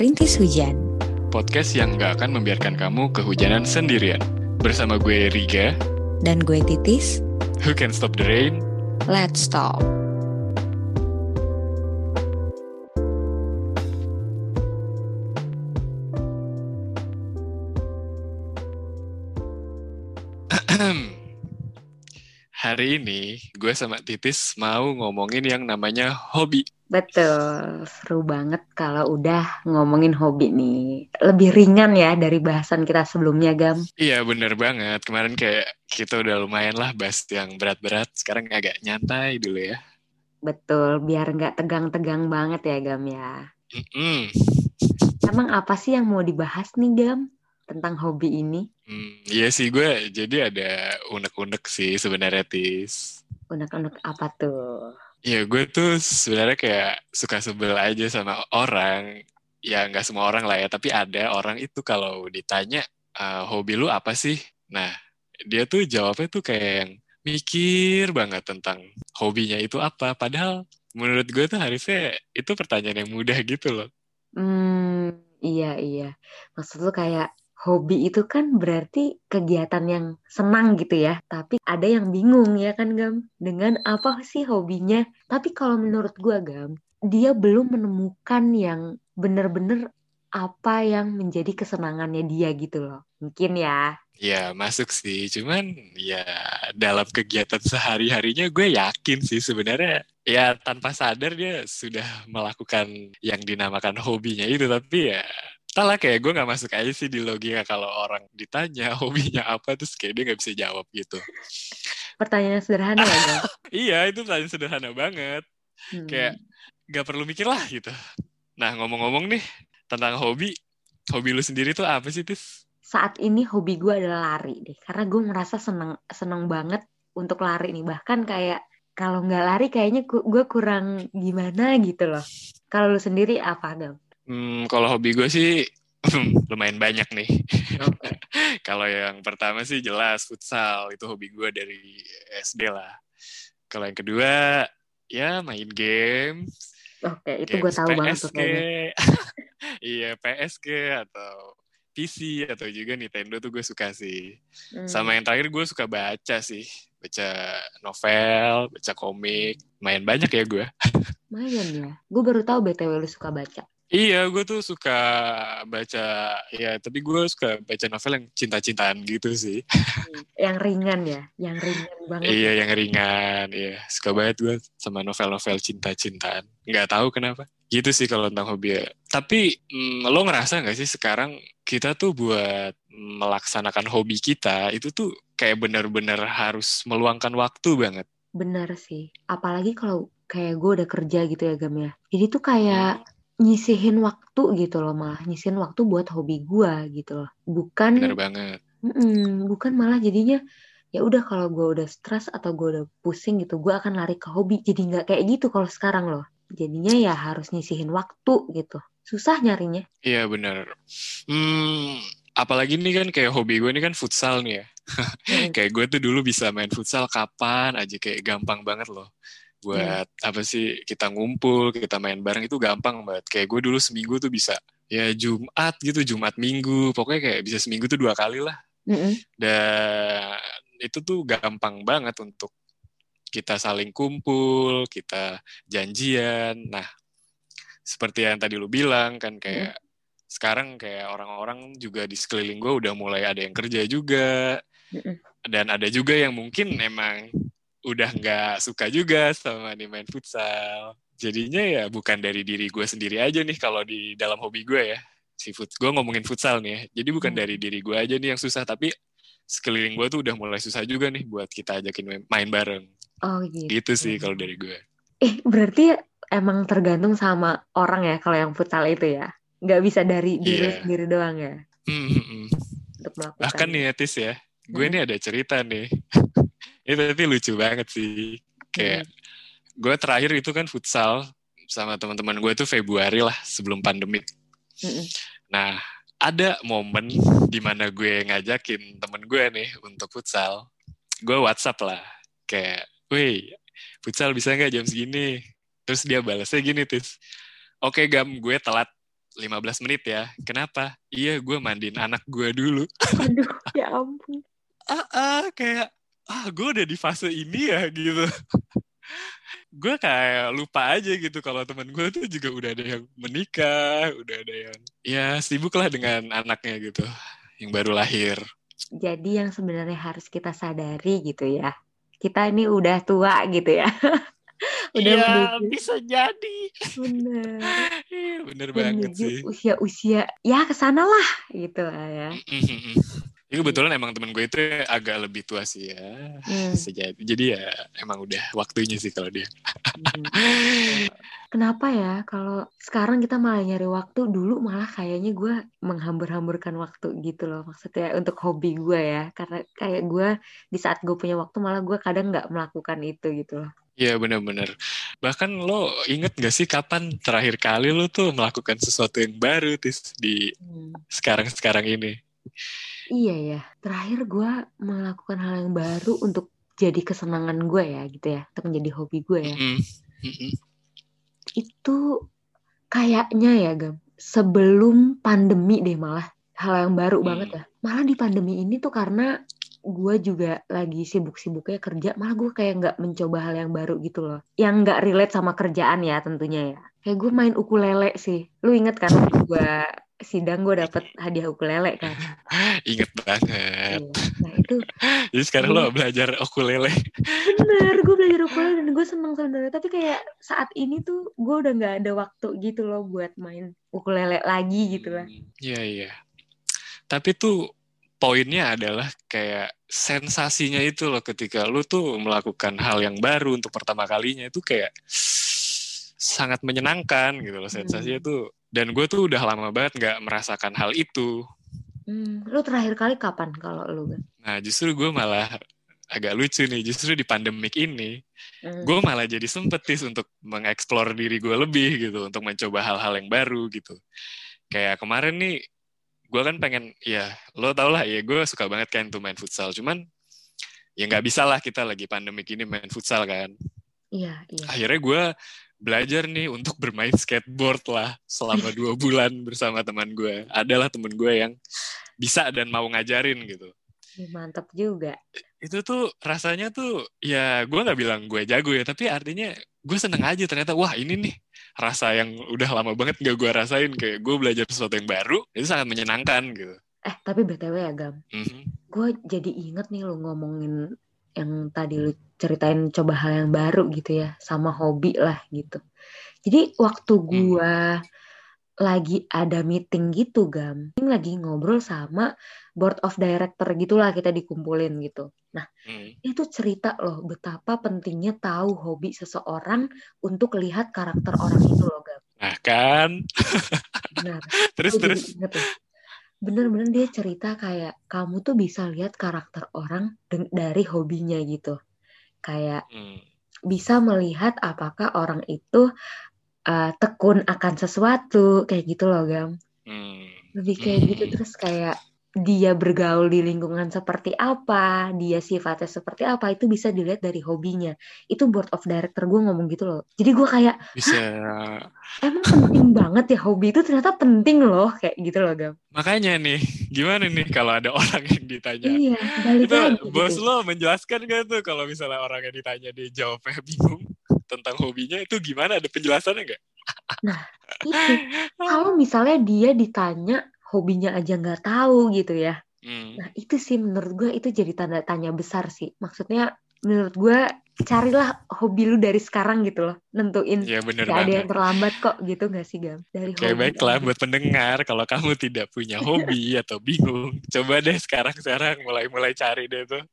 Rintis Hujan. Podcast yang nggak akan membiarkan kamu kehujanan sendirian. Bersama gue Riga, Dan gue Titis, Who Can Stop the Rain. let's talk. Hari ini gue sama Titis mau ngomongin yang namanya hobi. Betul, seru banget kalau udah ngomongin hobi nih. Lebih ringan ya dari bahasan kita sebelumnya, Gam. Iya bener banget. Kemarin kayak kita udah lumayan lah bahas yang berat-berat. Sekarang agak nyantai dulu ya. Betul, biar nggak tegang-tegang banget ya, Gam ya. Mm-mm. Emang apa sih yang mau dibahas nih, Gam? Tentang hobi ini? Hmm, iya sih gue jadi ada unek-unek sih sebenarnya Tis. Unek-unek apa tuh? Ya gue tuh sebenarnya kayak suka sebel aja sama orang. Ya nggak semua orang lah ya, tapi ada orang itu kalau ditanya "Eh, hobi lu apa sih? Nah dia tuh jawabnya tuh kayak yang mikir banget tentang hobinya itu apa. Padahal menurut gue tuh harusnya itu pertanyaan yang mudah gitu loh. Hmm, iya, iya. Maksud lu kayak hobi itu kan berarti kegiatan yang senang gitu ya. Tapi ada yang bingung ya kan Gam dengan apa sih hobinya. Tapi kalau menurut gua Gam, dia belum menemukan yang bener-bener apa yang menjadi kesenangannya dia gitu loh. Mungkin ya. Ya masuk sih, cuman ya dalam kegiatan sehari-harinya gue yakin sih sebenarnya ya tanpa sadar dia sudah melakukan yang dinamakan hobinya itu tapi ya entahlah kayak gue nggak masuk aja sih di logika kalau orang ditanya hobinya apa terus kayak dia nggak bisa jawab gitu. Pertanyaan sederhana ya. Iya itu pertanyaan sederhana banget, Hmm. kayak nggak perlu mikir lah gitu. Nah ngomong-ngomong nih tentang hobi, hobi lu sendiri tuh apa sih Tis? Saat ini hobi gue adalah lari deh. Karena gue merasa seneng, seneng banget untuk lari nih. Bahkan kayak kalau nggak lari kayaknya gu- gue kurang gimana gitu loh. Kalau lu sendiri apa Gam? Hmm, kalau hobi gue sih lumayan banyak nih. Oke. Kalau yang pertama sih jelas futsal, itu hobi gue dari SD lah. Kalau yang kedua ya main game, Oke, itu gue tahu banget tuh iya PSG atau PC atau juga Nintendo tuh gue suka sih. Hmm. Sama yang terakhir gue suka baca sih, baca novel, baca komik, main banyak ya gue. Lumayan ya. Gue baru tahu BTW lu suka baca. Iya, gue tuh suka baca, ya tapi gue suka baca novel yang cinta-cintaan gitu sih. Yang ringan ya, yang ringan banget. Iya, yang ringan, iya. Suka banget gue sama novel-novel cinta-cintaan. Nggak tahu kenapa. Gitu sih kalau tentang hobi ya. Tapi mm, lo ngerasa nggak sih sekarang kita tuh buat melaksanakan hobi kita, itu tuh kayak bener-bener harus meluangkan waktu banget. Bener sih. Apalagi kalau kayak gue udah kerja gitu ya Gam ya. Jadi tuh kayak nyisihin waktu gitu loh malah. Nyisihin waktu buat hobi gue gitu loh. Bukan Bener banget. Mm-mm, bukan malah jadinya ya udah kalau gue udah stres atau gue udah pusing gitu gue akan lari ke hobi jadi nggak kayak gitu kalau sekarang loh jadinya ya harus nyisihin waktu gitu susah nyarinya Iya, bener. Hmm, apalagi nih kan kayak hobi gue ini kan futsal nih ya. Mm. kayak gue tuh dulu bisa main futsal kapan aja kayak gampang banget loh buat apa sih kita ngumpul kita main bareng itu gampang banget. Kayak gue dulu seminggu tuh bisa ya Jumat gitu Jumat Minggu. Pokoknya kayak bisa seminggu tuh dua kali lah. Mm-mm. dan itu tuh gampang banget untuk kita saling kumpul kita janjian. Nah seperti yang tadi lu bilang kan kayak sekarang kayak orang-orang juga di sekeliling gue udah mulai ada yang kerja juga. Mm-mm. dan ada juga yang mungkin emang udah nggak suka juga sama nih main futsal. Jadinya ya bukan dari diri gue sendiri aja nih kalau di dalam hobi gue ya. Si fut, gue ngomongin futsal nih ya. Jadi bukan Hmm. dari diri gue aja nih yang susah, tapi sekeliling gue tuh udah mulai susah juga nih buat kita ajakin main, bareng. oh gitu Gitu sih kalau dari gue. eh berarti emang tergantung sama orang ya kalau yang futsal itu ya nggak bisa dari diri Iya. sendiri doang ya Hmm, hmm, untuk melakukan Bahkan nih ya, Tis ya, gue Hmm. nih ada cerita nih. Ini tapi lucu banget sih. Kayak gue terakhir itu kan futsal sama teman-teman gue tuh Februari lah sebelum pandemi. Mm-mm. Nah, ada momen di mana gue ngajakin temen gue nih untuk futsal. Gue WhatsApp lah. Kayak, weh, futsal bisa nggak jam segini? Terus dia balasnya gini, Tis. Oke, Gam, gue telat 15 menit ya. Kenapa? Iya, gue mandiin anak gue dulu. Aduh, ya ampun. ah, ah, kayak, ah gue udah di fase ini ya gitu. gue kayak lupa aja gitu kalau temen gue tuh juga udah ada yang menikah, udah ada yang ya sibuk lah dengan anaknya gitu, yang baru lahir. Jadi yang sebenarnya harus kita sadari gitu ya, kita ini udah tua gitu ya. udah menuju. bisa jadi. Bener. Iya, bener banget sih. Usia-usia ya ke sana lah gitu lah ya. Ya kebetulan emang temen gue itu agak lebih tua sih ya. Hmm. Sejati. Jadi ya emang udah waktunya sih kalau dia. Hmm. Kenapa ya kalau sekarang kita malah nyari waktu dulu malah kayaknya gue menghambur-hamburkan waktu gitu loh maksudnya untuk hobi gue ya karena kayak gue di saat gue punya waktu malah gue kadang nggak melakukan itu gitu loh. Iya benar-benar. Bahkan lo inget gak sih kapan terakhir kali lo tuh melakukan sesuatu yang baru tis di hmm. sekarang-sekarang hmm. ini? Iya ya, terakhir gue melakukan hal yang baru untuk jadi kesenangan gue ya gitu ya, untuk menjadi hobi gue ya. Mm -hmm. Itu kayaknya ya Gam, sebelum pandemi deh malah hal yang baru mm. banget ya. Malah di pandemi ini tuh karena gue juga lagi sibuk-sibuknya kerja, malah gue kayak nggak mencoba hal yang baru gitu loh. Yang nggak relate sama kerjaan ya tentunya ya. Kayak gue main ukulele sih. Lu inget kan gue sidang gue dapet hadiah ukulele kan. Ingat banget. Iya. Nah itu. Jadi sekarang lo belajar ukulele. Bener, gue belajar ukulele dan gue seneng sebenarnya. Tapi kayak saat ini tuh gue udah nggak ada waktu gitu loh buat main ukulele lagi gitu lah. Hmm, iya iya. Tapi tuh poinnya adalah kayak sensasinya itu loh ketika lo tuh melakukan hal yang baru untuk pertama kalinya itu kayak sangat menyenangkan gitu loh sensasinya hmm. tuh dan gue tuh udah lama banget nggak merasakan hal itu. Hmm, lu terakhir kali kapan kalau lu kan? Nah justru gue malah agak lucu nih justru di pandemik ini hmm. gue malah jadi sempetis untuk mengeksplor diri gue lebih gitu untuk mencoba hal-hal yang baru gitu kayak kemarin nih gue kan pengen ya lo tau lah ya gue suka banget kan tuh main futsal cuman ya nggak bisa lah kita lagi pandemik ini main futsal kan iya iya akhirnya gue belajar nih untuk bermain skateboard lah selama dua bulan bersama teman gue. Adalah teman gue yang bisa dan mau ngajarin gitu. Mantap juga. Itu tuh rasanya tuh ya gue nggak bilang gue jago ya, tapi artinya gue seneng aja ternyata wah ini nih rasa yang udah lama banget gak gue rasain kayak gue belajar sesuatu yang baru itu sangat menyenangkan gitu. Eh tapi btw ya Gam, mm -hmm. gue jadi inget nih lo ngomongin yang tadi lu ceritain coba hal yang baru gitu ya sama hobi lah gitu jadi waktu hmm. gua hmm. lagi ada meeting gitu gam lagi ngobrol sama board of director gitulah kita dikumpulin gitu nah hmm. itu cerita loh betapa pentingnya tahu hobi seseorang untuk lihat karakter orang itu loh gam nah kan benar terus terus bener-bener dia cerita kayak kamu tuh bisa lihat karakter orang dari hobinya gitu kayak hmm. bisa melihat apakah orang itu uh, tekun akan sesuatu kayak gitu loh gam hmm. lebih kayak gitu hmm. terus kayak dia bergaul di lingkungan seperti apa, dia sifatnya seperti apa, itu bisa dilihat dari hobinya. Itu board of director gue ngomong gitu loh. Jadi gue kayak, bisa. emang penting banget ya hobi itu ternyata penting loh, kayak gitu loh Gam. Makanya nih, gimana nih kalau ada orang yang ditanya? Iya, balik itu lagi. Bos gitu. lo menjelaskan gak tuh kalau misalnya orang yang ditanya dia jawabnya bingung tentang hobinya itu gimana? Ada penjelasannya gak? Nah, itu kalau misalnya dia ditanya hobinya aja nggak tahu gitu ya. Hmm. Nah itu sih menurut gue itu jadi tanda tanya besar sih. Maksudnya menurut gue carilah hobi lu dari sekarang gitu loh nentuin ya, bener gak ada yang terlambat kok gitu gak sih Gam dari Oke baiklah buat pendengar kalau kamu tidak punya hobi atau bingung coba deh sekarang sekarang mulai mulai cari deh tuh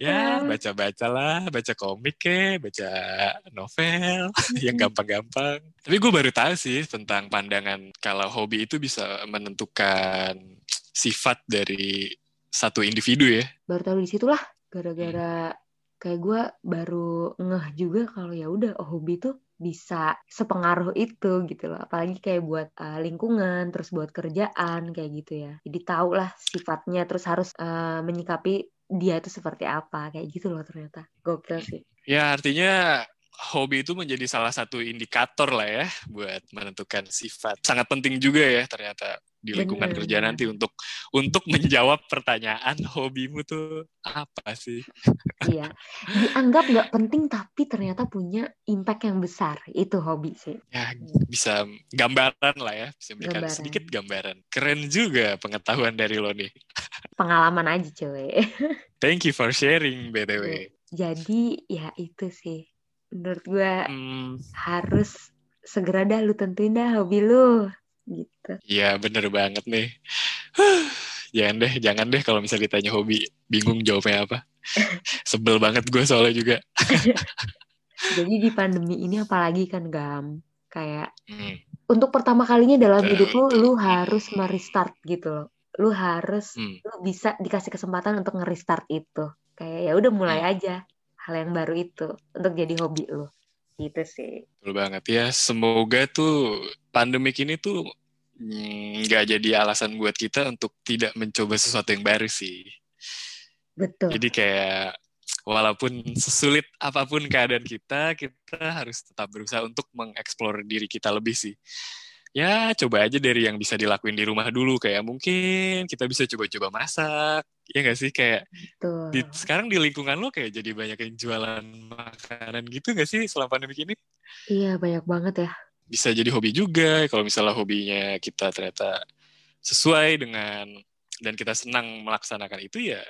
ya baca-baca lah, baca komik ke, baca novel yang gampang-gampang. Tapi gue baru tahu sih tentang pandangan kalau hobi itu bisa menentukan sifat dari satu individu ya. Baru tahu di situlah gara-gara hmm. kayak gue baru ngeh juga kalau ya udah oh, hobi tuh bisa sepengaruh itu gitu loh apalagi kayak buat uh, lingkungan terus buat kerjaan kayak gitu ya jadi tau lah sifatnya terus harus uh, menyikapi dia itu seperti apa kayak gitu loh ternyata. Gokil sih. Ya artinya hobi itu menjadi salah satu indikator lah ya buat menentukan sifat. Sangat penting juga ya ternyata di lingkungan Bener. kerja nanti untuk untuk menjawab pertanyaan hobimu tuh apa sih? Iya, dianggap nggak penting tapi ternyata punya impact yang besar itu hobi sih. Ya bisa gambaran lah ya, bisa memberikan gambaran. sedikit gambaran. Keren juga pengetahuan dari lo nih. Pengalaman aja cuy. Thank you for sharing btw. Jadi ya itu sih menurut gue hmm. harus segera dah lu tentuin dah hobi lu gitu. Iya bener banget nih. jangan deh, jangan deh kalau misalnya ditanya hobi, bingung jawabnya apa. Sebel banget gue soalnya juga. Jadi di pandemi ini apalagi kan Gam, kayak hmm. untuk pertama kalinya dalam hidup lu, lu harus merestart gitu loh. Lu harus, hmm. lu bisa dikasih kesempatan untuk nge-restart itu. Kayak ya udah mulai hmm. aja hal yang baru itu untuk jadi hobi lo gitu sih betul banget ya semoga tuh pandemik ini tuh nggak mm, jadi alasan buat kita untuk tidak mencoba sesuatu yang baru sih. Betul. Jadi kayak walaupun sesulit apa pun keadaan kita kita harus tetap berusaha untuk mengeksplor diri kita lebih sih. Ya coba aja dari yang bisa dilakuin di rumah dulu. Kayak mungkin kita bisa coba-coba masak ya gak sih? Kayak di, sekarang di lingkungan lo kayak jadi banyak yang jualan makanan gitu gak sih selama pandemi ini? Iya banyak banget ya bisa jadi hobi juga. Kalau misalnya hobinya kita ternyata sesuai dengan dan kita senang melaksanakan itu ya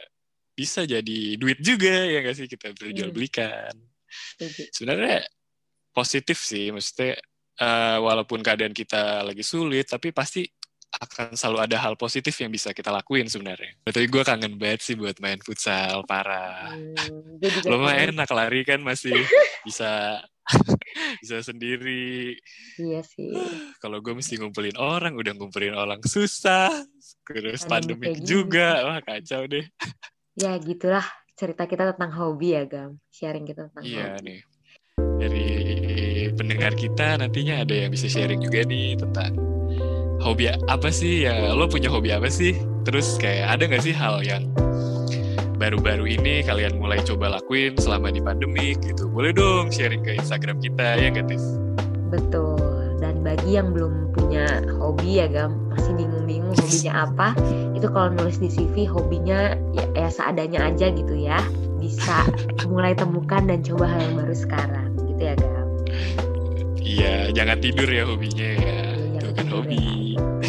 bisa jadi duit juga ya gak sih kita berjual belikan sebenarnya positif sih maksudnya uh, walaupun keadaan kita lagi sulit, tapi pasti akan selalu ada hal positif yang bisa kita lakuin sebenarnya. Tapi gue kangen banget sih buat main futsal, parah. Hmm, mah enak lari kan masih bisa bisa sendiri. Iya sih. Kalau gue mesti ngumpulin orang, udah ngumpulin orang susah. Terus pandemi juga, wah kacau deh. Ya gitulah cerita kita tentang hobi ya, Gam. Sharing kita tentang iya, hobi. Nih. Dari pendengar kita nantinya ada yang bisa sharing juga nih tentang hobi apa sih ya lo punya hobi apa sih terus kayak ada nggak sih hal yang baru-baru ini kalian mulai coba lakuin selama di pandemi gitu boleh dong sharing ke Instagram kita ya gak Tis? Betul dan bagi yang belum punya hobi ya Gam masih bingung-bingung hobinya apa itu kalau nulis di CV hobinya ya, ya seadanya aja gitu ya bisa mulai temukan dan coba hal yang baru sekarang gitu ya Gam Iya, jangan tidur ya hobinya ya. Iya, itu kan hobi. Ya.